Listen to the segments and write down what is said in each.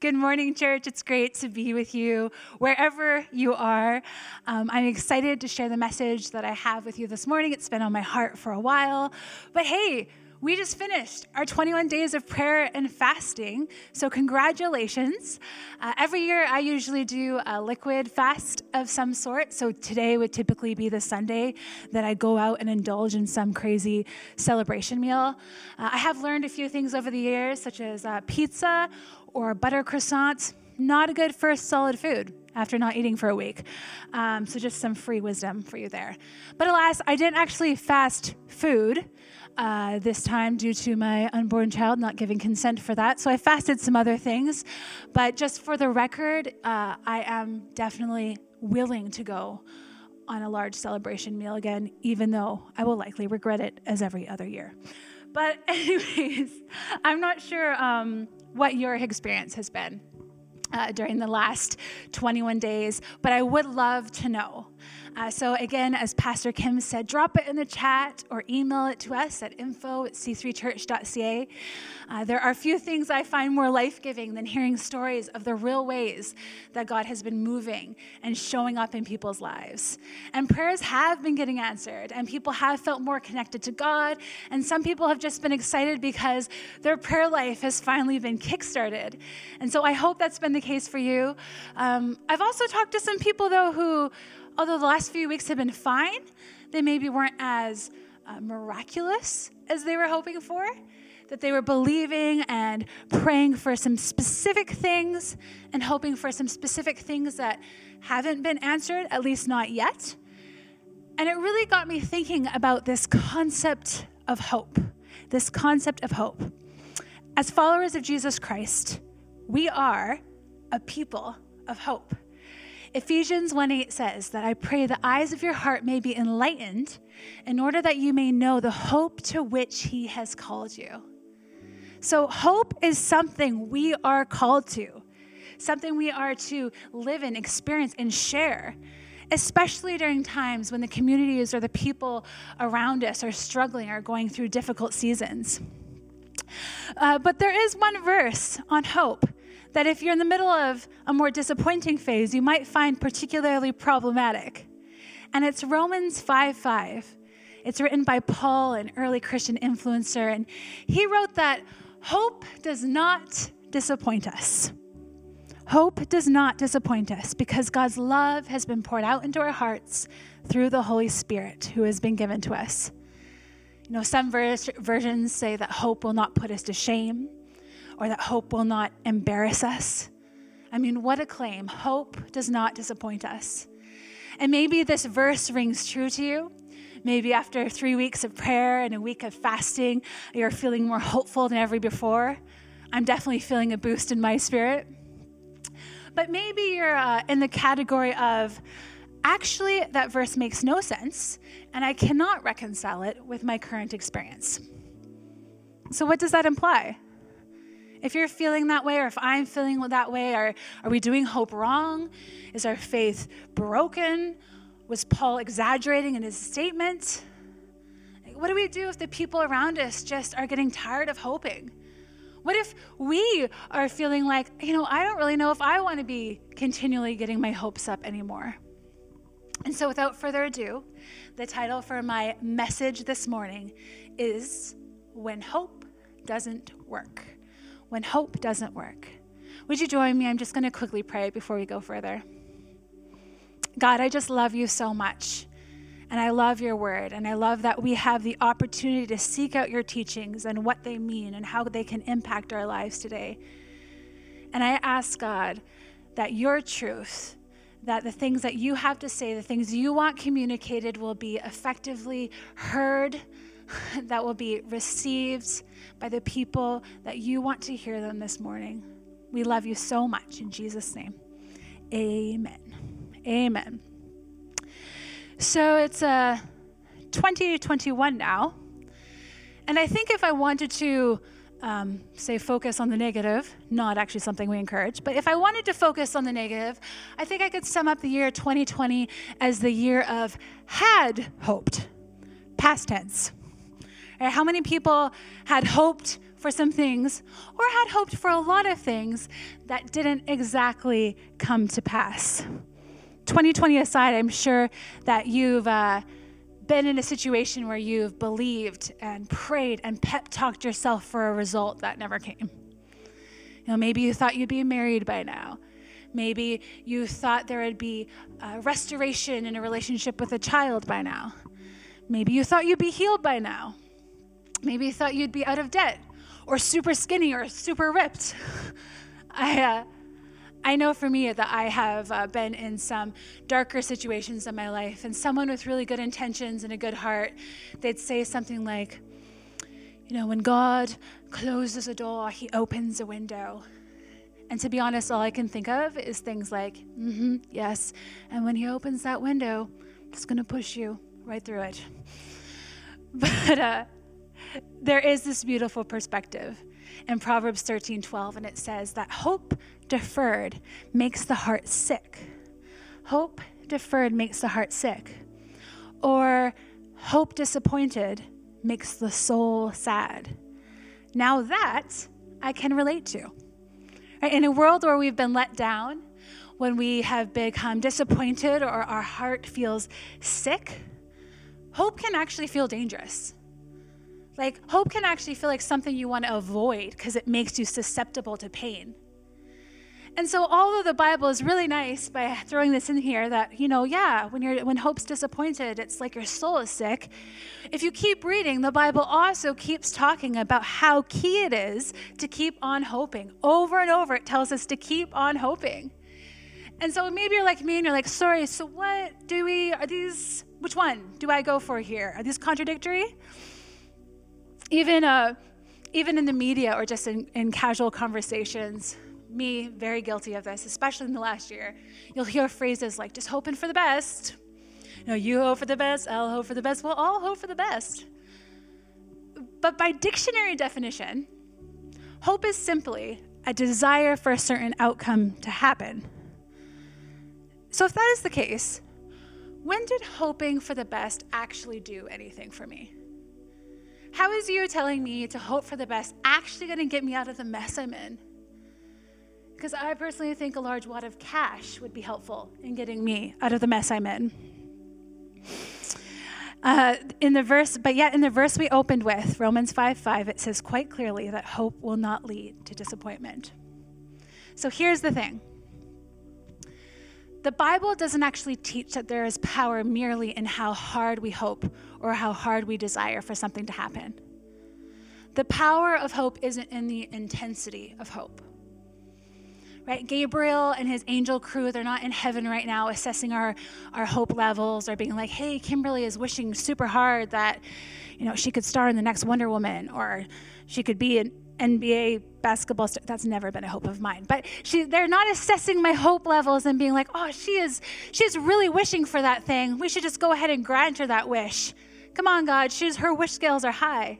Good morning, church. It's great to be with you wherever you are. Um, I'm excited to share the message that I have with you this morning. It's been on my heart for a while. But hey, we just finished our 21 days of prayer and fasting. So, congratulations. Uh, every year, I usually do a liquid fast of some sort. So, today would typically be the Sunday that I go out and indulge in some crazy celebration meal. Uh, I have learned a few things over the years, such as uh, pizza or butter croissants. Not a good first solid food after not eating for a week. Um, so, just some free wisdom for you there. But alas, I didn't actually fast food uh, this time due to my unborn child not giving consent for that. So I fasted some other things. But just for the record, uh, I am definitely willing to go on a large celebration meal again, even though I will likely regret it as every other year. But, anyways, I'm not sure um, what your experience has been. Uh, during the last 21 days, but I would love to know. Uh, so, again, as Pastor Kim said, drop it in the chat or email it to us at info at c3church.ca. Uh, there are few things I find more life giving than hearing stories of the real ways that God has been moving and showing up in people's lives. And prayers have been getting answered, and people have felt more connected to God. And some people have just been excited because their prayer life has finally been kickstarted. And so, I hope that's been the case for you. Um, I've also talked to some people, though, who although the last few weeks have been fine, they maybe weren't as uh, miraculous as they were hoping for. That they were believing and praying for some specific things and hoping for some specific things that haven't been answered, at least not yet. And it really got me thinking about this concept of hope. This concept of hope. As followers of Jesus Christ, we are a people of hope. Ephesians 1 8 says that I pray the eyes of your heart may be enlightened in order that you may know the hope to which he has called you. So, hope is something we are called to, something we are to live in, experience, and share, especially during times when the communities or the people around us are struggling or going through difficult seasons. Uh, but there is one verse on hope that if you're in the middle of a more disappointing phase, you might find particularly problematic. And it's Romans 5 5. It's written by Paul, an early Christian influencer, and he wrote that hope does not disappoint us. Hope does not disappoint us because God's love has been poured out into our hearts through the Holy Spirit who has been given to us. You know, some vers- versions say that hope will not put us to shame or that hope will not embarrass us. I mean, what a claim. Hope does not disappoint us. And maybe this verse rings true to you. Maybe after three weeks of prayer and a week of fasting, you're feeling more hopeful than ever before. I'm definitely feeling a boost in my spirit. But maybe you're uh, in the category of, actually, that verse makes no sense, and I cannot reconcile it with my current experience. So, what does that imply? If you're feeling that way, or if I'm feeling that way, are, are we doing hope wrong? Is our faith broken? Was Paul exaggerating in his statement? What do we do if the people around us just are getting tired of hoping? What if we are feeling like, you know, I don't really know if I want to be continually getting my hopes up anymore? And so, without further ado, the title for my message this morning is When Hope Doesn't Work when hope doesn't work. Would you join me? I'm just going to quickly pray before we go further. God, I just love you so much. And I love your word. And I love that we have the opportunity to seek out your teachings and what they mean and how they can impact our lives today. And I ask God that your truth, that the things that you have to say, the things you want communicated, will be effectively heard that will be received by the people that you want to hear them this morning. We love you so much in Jesus' name. Amen. Amen. So it's uh, 2021 now. And I think if I wanted to um, say focus on the negative, not actually something we encourage, but if I wanted to focus on the negative, I think I could sum up the year 2020 as the year of had hoped, past tense. Right? How many people had hoped for some things or had hoped for a lot of things that didn't exactly come to pass. 2020 aside, I'm sure that you've uh, been in a situation where you've believed and prayed and pep talked yourself for a result that never came. You know, maybe you thought you'd be married by now. Maybe you thought there would be restoration in a relationship with a child by now. Maybe you thought you'd be healed by now. Maybe you thought you'd be out of debt or super skinny or super ripped. I, uh, I know for me that I have uh, been in some darker situations in my life, and someone with really good intentions and a good heart, they'd say something like, You know, when God closes a door, he opens a window. And to be honest, all I can think of is things like, mm hmm, yes. And when he opens that window, it's going to push you right through it. But uh, there is this beautiful perspective in Proverbs 13 12, and it says that hope deferred makes the heart sick. Hope deferred makes the heart sick. Or hope disappointed makes the soul sad. Now that I can relate to. In a world where we've been let down, when we have become disappointed or our heart feels sick, hope can actually feel dangerous. Like, hope can actually feel like something you want to avoid because it makes you susceptible to pain. And so, although the Bible is really nice by throwing this in here, that you know, yeah, when you're when hope's disappointed, it's like your soul is sick. If you keep reading, the Bible also keeps talking about how key it is to keep on hoping. Over and over, it tells us to keep on hoping. And so maybe you're like me, and you're like, sorry. So what do we? Are these? Which one do I go for here? Are these contradictory? Even uh, even in the media or just in, in casual conversations me very guilty of this, especially in the last year. You'll hear phrases like, just hoping for the best. You know, you hope for the best, I'll hope for the best, we'll all hope for the best. But by dictionary definition, hope is simply a desire for a certain outcome to happen. So if that is the case, when did hoping for the best actually do anything for me? How is you telling me to hope for the best actually going to get me out of the mess I'm in? Because I personally think a large wad of cash would be helpful in getting me out of the mess I'm in. Uh, in the verse, but yet in the verse we opened with, Romans 5 5, it says quite clearly that hope will not lead to disappointment. So here's the thing the Bible doesn't actually teach that there is power merely in how hard we hope or how hard we desire for something to happen. The power of hope isn't in the intensity of hope right? Gabriel and his angel crew, they're not in heaven right now assessing our, our hope levels or being like, hey, Kimberly is wishing super hard that, you know, she could star in the next Wonder Woman or she could be an NBA basketball star. That's never been a hope of mine. But she, they're not assessing my hope levels and being like, oh, she is, she is really wishing for that thing. We should just go ahead and grant her that wish. Come on, God. She's, her wish scales are high.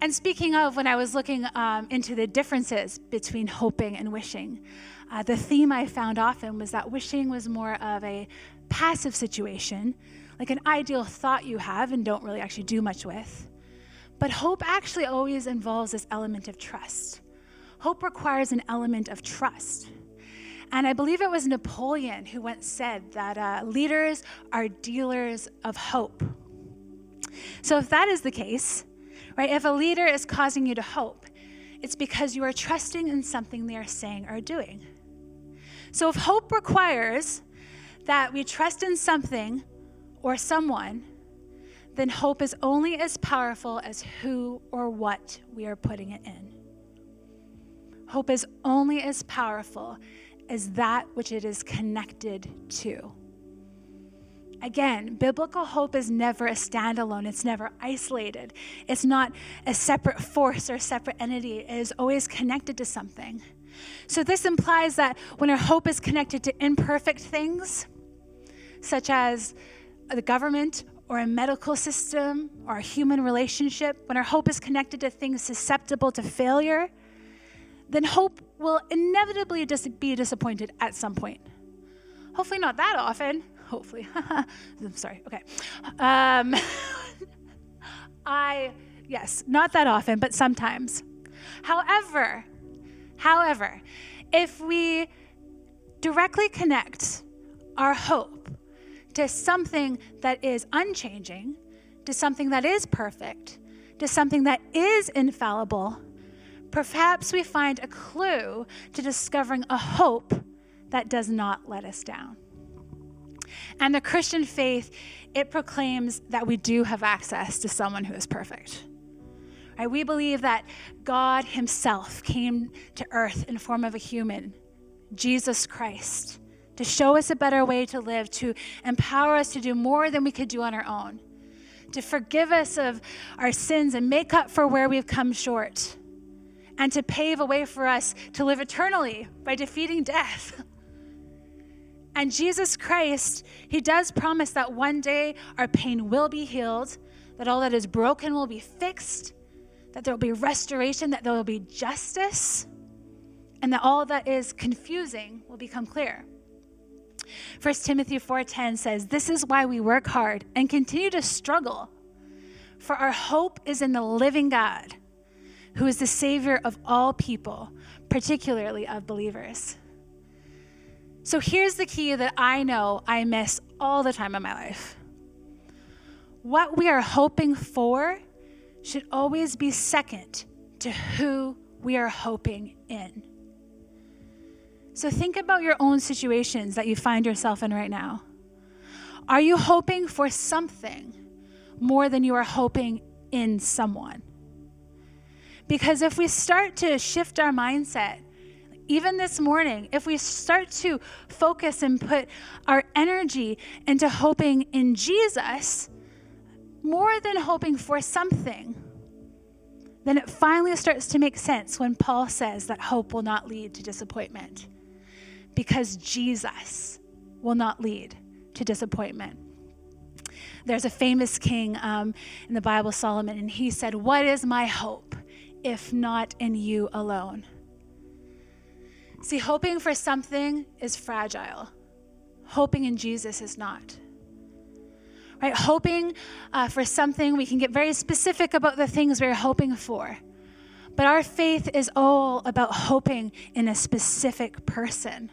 And speaking of, when I was looking um, into the differences between hoping and wishing, uh, the theme I found often was that wishing was more of a passive situation, like an ideal thought you have and don't really actually do much with. But hope actually always involves this element of trust. Hope requires an element of trust. And I believe it was Napoleon who once said that uh, leaders are dealers of hope. So, if that is the case, right? If a leader is causing you to hope, it's because you are trusting in something they are saying or doing. So if hope requires that we trust in something or someone, then hope is only as powerful as who or what we are putting it in. Hope is only as powerful as that which it is connected to. Again, biblical hope is never a standalone, it's never isolated. It's not a separate force or a separate entity, it is always connected to something. So, this implies that when our hope is connected to imperfect things, such as the government or a medical system or a human relationship, when our hope is connected to things susceptible to failure, then hope will inevitably be disappointed at some point. Hopefully, not that often, hopefully. I'm sorry. Okay. Um, I Yes, not that often, but sometimes. However, however, if we directly connect our hope to something that is unchanging, to something that is perfect, to something that is infallible, perhaps we find a clue to discovering a hope that does not let us down. And the Christian faith, it proclaims that we do have access to someone who is perfect. Right? We believe that God Himself came to earth in form of a human, Jesus Christ, to show us a better way to live, to empower us to do more than we could do on our own, to forgive us of our sins and make up for where we've come short, and to pave a way for us to live eternally by defeating death. And Jesus Christ, He does promise that one day our pain will be healed, that all that is broken will be fixed, that there will be restoration, that there will be justice, and that all that is confusing will become clear. 1 Timothy 4:10 says, "This is why we work hard and continue to struggle, for our hope is in the living God, who is the savior of all people, particularly of believers." So here's the key that I know I miss all the time in my life. What we are hoping for should always be second to who we are hoping in. So think about your own situations that you find yourself in right now. Are you hoping for something more than you are hoping in someone? Because if we start to shift our mindset even this morning, if we start to focus and put our energy into hoping in Jesus more than hoping for something, then it finally starts to make sense when Paul says that hope will not lead to disappointment because Jesus will not lead to disappointment. There's a famous king um, in the Bible, Solomon, and he said, What is my hope if not in you alone? See, hoping for something is fragile, hoping in Jesus is not. Right? Hoping uh, for something, we can get very specific about the things we're hoping for. But our faith is all about hoping in a specific person.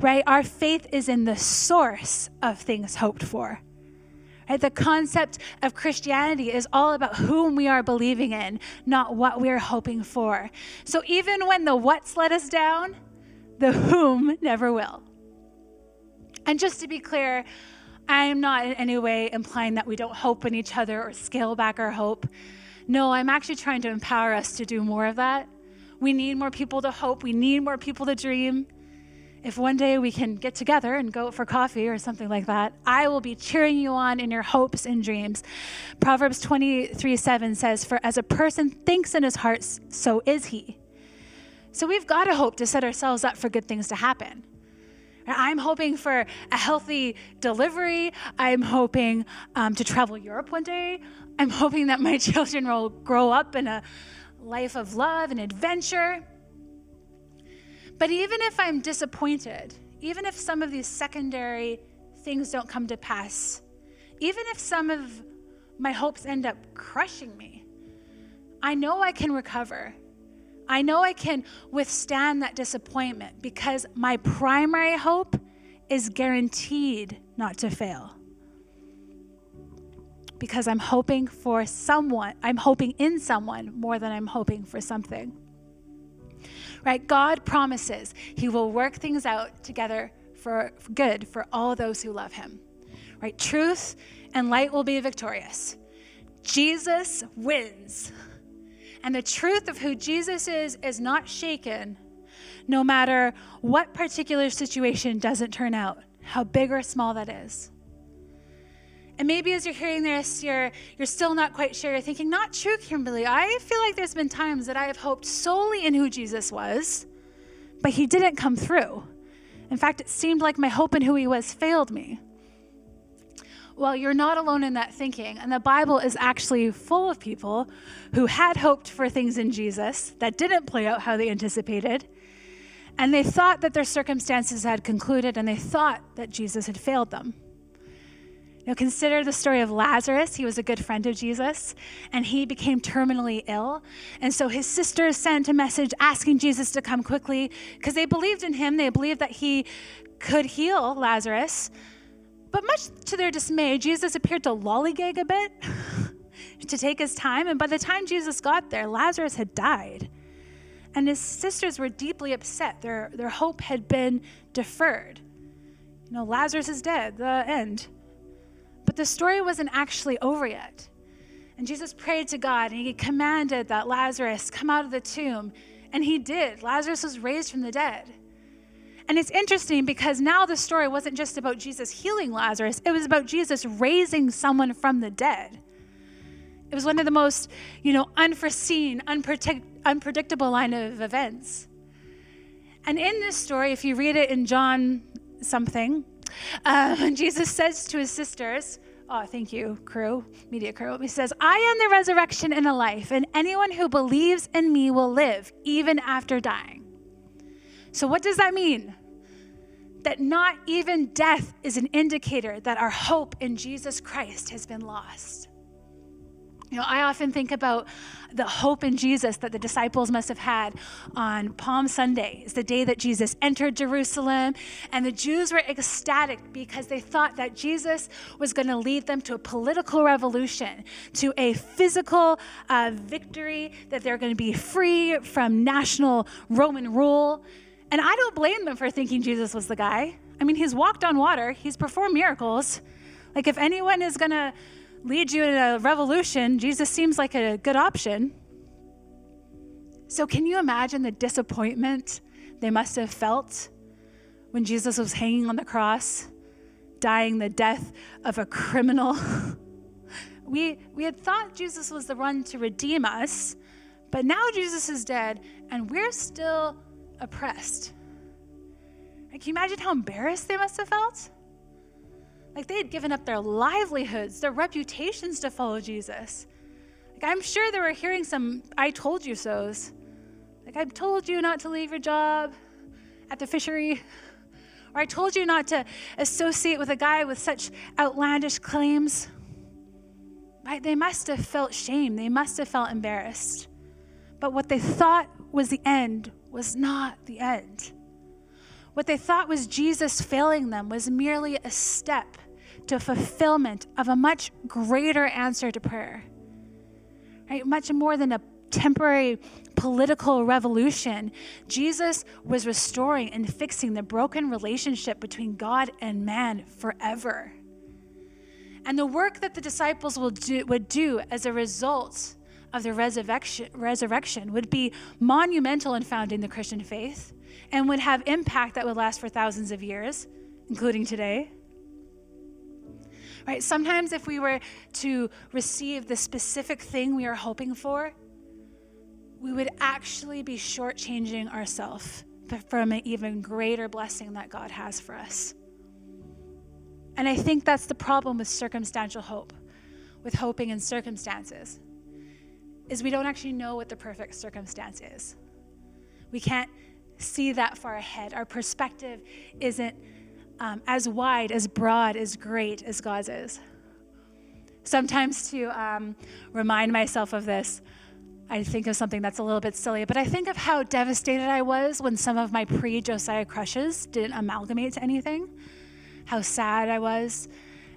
Right? Our faith is in the source of things hoped for. Right? The concept of Christianity is all about whom we are believing in, not what we're hoping for. So even when the what's let us down, the whom never will. And just to be clear, I am not in any way implying that we don't hope in each other or scale back our hope. No, I'm actually trying to empower us to do more of that. We need more people to hope, we need more people to dream if one day we can get together and go for coffee or something like that, I will be cheering you on in your hopes and dreams. Proverbs 23 7 says, For as a person thinks in his heart, so is he. So we've got to hope to set ourselves up for good things to happen. I'm hoping for a healthy delivery. I'm hoping um, to travel Europe one day. I'm hoping that my children will grow up in a life of love and adventure. But even if I'm disappointed, even if some of these secondary things don't come to pass, even if some of my hopes end up crushing me, I know I can recover. I know I can withstand that disappointment because my primary hope is guaranteed not to fail. Because I'm hoping for someone, I'm hoping in someone more than I'm hoping for something right? God promises he will work things out together for good for all those who love him, right? Truth and light will be victorious. Jesus wins. And the truth of who Jesus is is not shaken no matter what particular situation doesn't turn out, how big or small that is. And maybe as you're hearing this, you're, you're still not quite sure. You're thinking, not true, Kimberly. I feel like there's been times that I have hoped solely in who Jesus was, but he didn't come through. In fact, it seemed like my hope in who he was failed me. Well, you're not alone in that thinking. And the Bible is actually full of people who had hoped for things in Jesus that didn't play out how they anticipated. And they thought that their circumstances had concluded and they thought that Jesus had failed them. Now, consider the story of Lazarus. He was a good friend of Jesus, and he became terminally ill. And so his sisters sent a message asking Jesus to come quickly because they believed in him. They believed that he could heal Lazarus. But much to their dismay, Jesus appeared to lollygag a bit to take his time. And by the time Jesus got there, Lazarus had died. And his sisters were deeply upset. Their, their hope had been deferred. You know, Lazarus is dead, the end. But the story wasn't actually over yet. And Jesus prayed to God and he commanded that Lazarus come out of the tomb. And he did. Lazarus was raised from the dead. And it's interesting because now the story wasn't just about Jesus healing Lazarus, it was about Jesus raising someone from the dead. It was one of the most, you know, unforeseen, unpredict- unpredictable line of events. And in this story, if you read it in John something, uh, Jesus says to his sisters, Oh, thank you, crew, media crew. He says, I am the resurrection and the life, and anyone who believes in me will live even after dying. So, what does that mean? That not even death is an indicator that our hope in Jesus Christ has been lost. You know, I often think about the hope in Jesus that the disciples must have had on Palm Sunday. It's the day that Jesus entered Jerusalem, and the Jews were ecstatic because they thought that Jesus was going to lead them to a political revolution, to a physical uh, victory, that they're going to be free from national Roman rule. And I don't blame them for thinking Jesus was the guy. I mean, he's walked on water, he's performed miracles. Like, if anyone is going to lead you in a revolution, Jesus seems like a good option. So, can you imagine the disappointment they must have felt when Jesus was hanging on the cross, dying the death of a criminal? we, we had thought Jesus was the one to redeem us, but now Jesus is dead and we're still oppressed. Can you imagine how embarrassed they must have felt? Like they had given up their livelihoods, their reputations to follow Jesus. Like I'm sure they were hearing some I told you so's. Like I told you not to leave your job at the fishery. Or I told you not to associate with a guy with such outlandish claims. Right? They must have felt shame. They must have felt embarrassed. But what they thought was the end was not the end. What they thought was Jesus failing them was merely a step to fulfillment of a much greater answer to prayer. Right? Much more than a temporary political revolution, Jesus was restoring and fixing the broken relationship between God and man forever. And the work that the disciples will do, would do as a result of the resurrection, resurrection would be monumental in founding the Christian faith and would have impact that would last for thousands of years, including today right? Sometimes if we were to receive the specific thing we are hoping for, we would actually be shortchanging ourselves from an even greater blessing that God has for us. And I think that's the problem with circumstantial hope, with hoping in circumstances, is we don't actually know what the perfect circumstance is. We can't see that far ahead. Our perspective isn't um, as wide, as broad, as great as God's is. Sometimes to um, remind myself of this, I think of something that's a little bit silly, but I think of how devastated I was when some of my pre Josiah crushes didn't amalgamate to anything, how sad I was.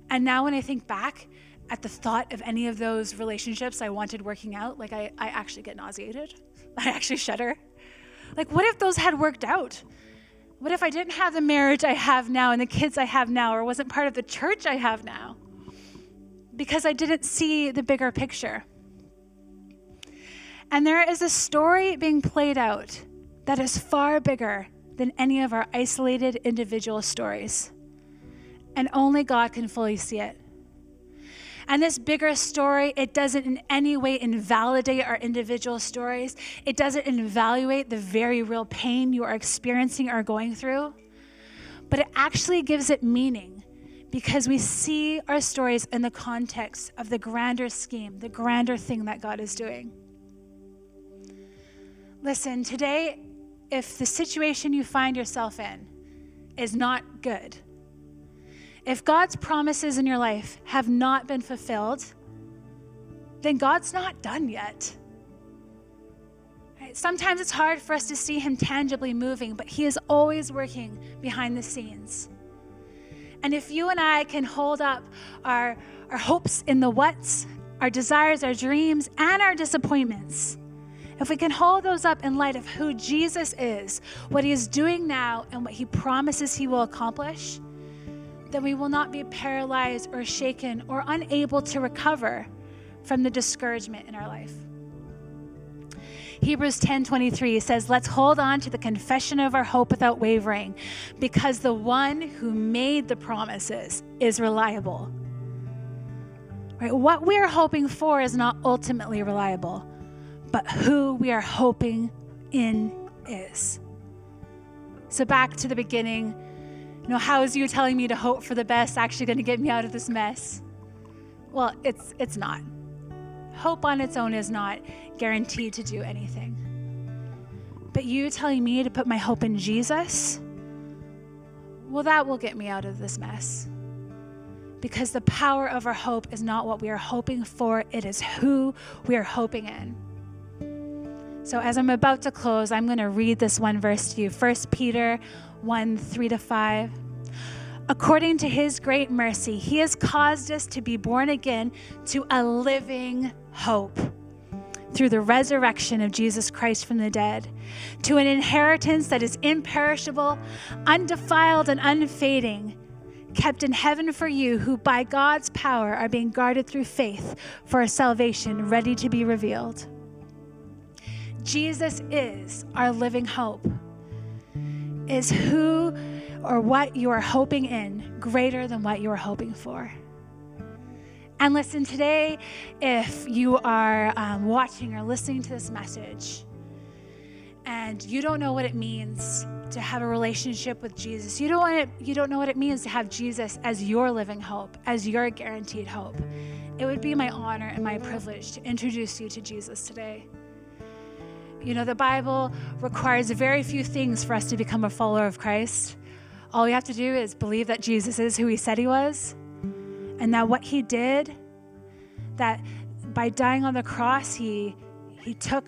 And now when I think back at the thought of any of those relationships I wanted working out, like I, I actually get nauseated. I actually shudder. Like, what if those had worked out? What if I didn't have the marriage I have now and the kids I have now, or wasn't part of the church I have now? Because I didn't see the bigger picture. And there is a story being played out that is far bigger than any of our isolated individual stories. And only God can fully see it. And this bigger story, it doesn't in any way invalidate our individual stories. It doesn't invalidate the very real pain you are experiencing or going through. But it actually gives it meaning because we see our stories in the context of the grander scheme, the grander thing that God is doing. Listen, today, if the situation you find yourself in is not good, if God's promises in your life have not been fulfilled, then God's not done yet. Right? Sometimes it's hard for us to see Him tangibly moving, but He is always working behind the scenes. And if you and I can hold up our, our hopes in the what's, our desires, our dreams, and our disappointments, if we can hold those up in light of who Jesus is, what He is doing now, and what He promises He will accomplish, then we will not be paralyzed or shaken or unable to recover from the discouragement in our life. Hebrews 10:23 says, "Let's hold on to the confession of our hope without wavering, because the one who made the promises is reliable." Right? What we are hoping for is not ultimately reliable, but who we are hoping in is. So back to the beginning, you know, how is you telling me to hope for the best actually going to get me out of this mess? Well, it's it's not. Hope on its own is not guaranteed to do anything. But you telling me to put my hope in Jesus, well, that will get me out of this mess. Because the power of our hope is not what we are hoping for, it is who we are hoping in. So, as I'm about to close, I'm going to read this one verse to you 1 Peter 1 3 to 5. According to his great mercy, he has caused us to be born again to a living hope through the resurrection of Jesus Christ from the dead, to an inheritance that is imperishable, undefiled, and unfading, kept in heaven for you, who by God's power are being guarded through faith for a salvation ready to be revealed. Jesus is our living hope is who or what you are hoping in greater than what you are hoping for. And listen, today, if you are um, watching or listening to this message and you don't know what it means to have a relationship with Jesus, you don't, want it, you don't know what it means to have Jesus as your living hope, as your guaranteed hope, it would be my honor and my privilege to introduce you to Jesus today. You know, the Bible requires very few things for us to become a follower of Christ. All we have to do is believe that Jesus is who he said he was, and that what he did, that by dying on the cross, he, he took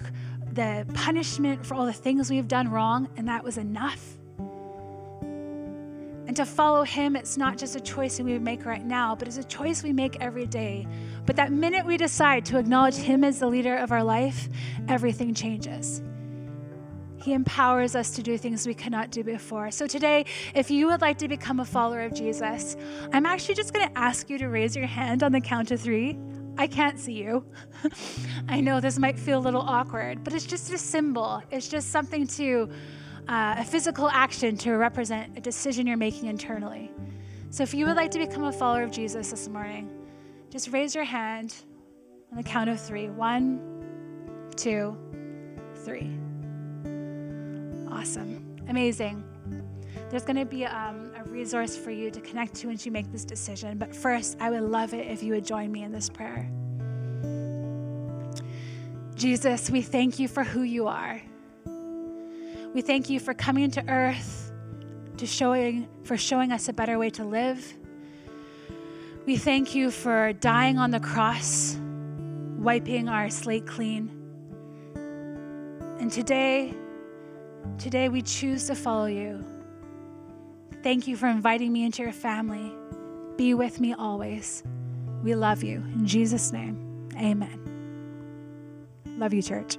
the punishment for all the things we've done wrong, and that was enough. To follow him, it's not just a choice we make right now, but it's a choice we make every day. But that minute we decide to acknowledge him as the leader of our life, everything changes. He empowers us to do things we cannot do before. So, today, if you would like to become a follower of Jesus, I'm actually just going to ask you to raise your hand on the count of three. I can't see you. I know this might feel a little awkward, but it's just a symbol. It's just something to uh, a physical action to represent a decision you're making internally. So if you would like to become a follower of Jesus this morning, just raise your hand on the count of three. One, two, three. Awesome. Amazing. There's going to be um, a resource for you to connect to once you make this decision. But first, I would love it if you would join me in this prayer. Jesus, we thank you for who you are. We thank you for coming to earth to showing for showing us a better way to live. We thank you for dying on the cross, wiping our slate clean. And today, today we choose to follow you. Thank you for inviting me into your family. Be with me always. We love you. In Jesus' name, amen. Love you, church.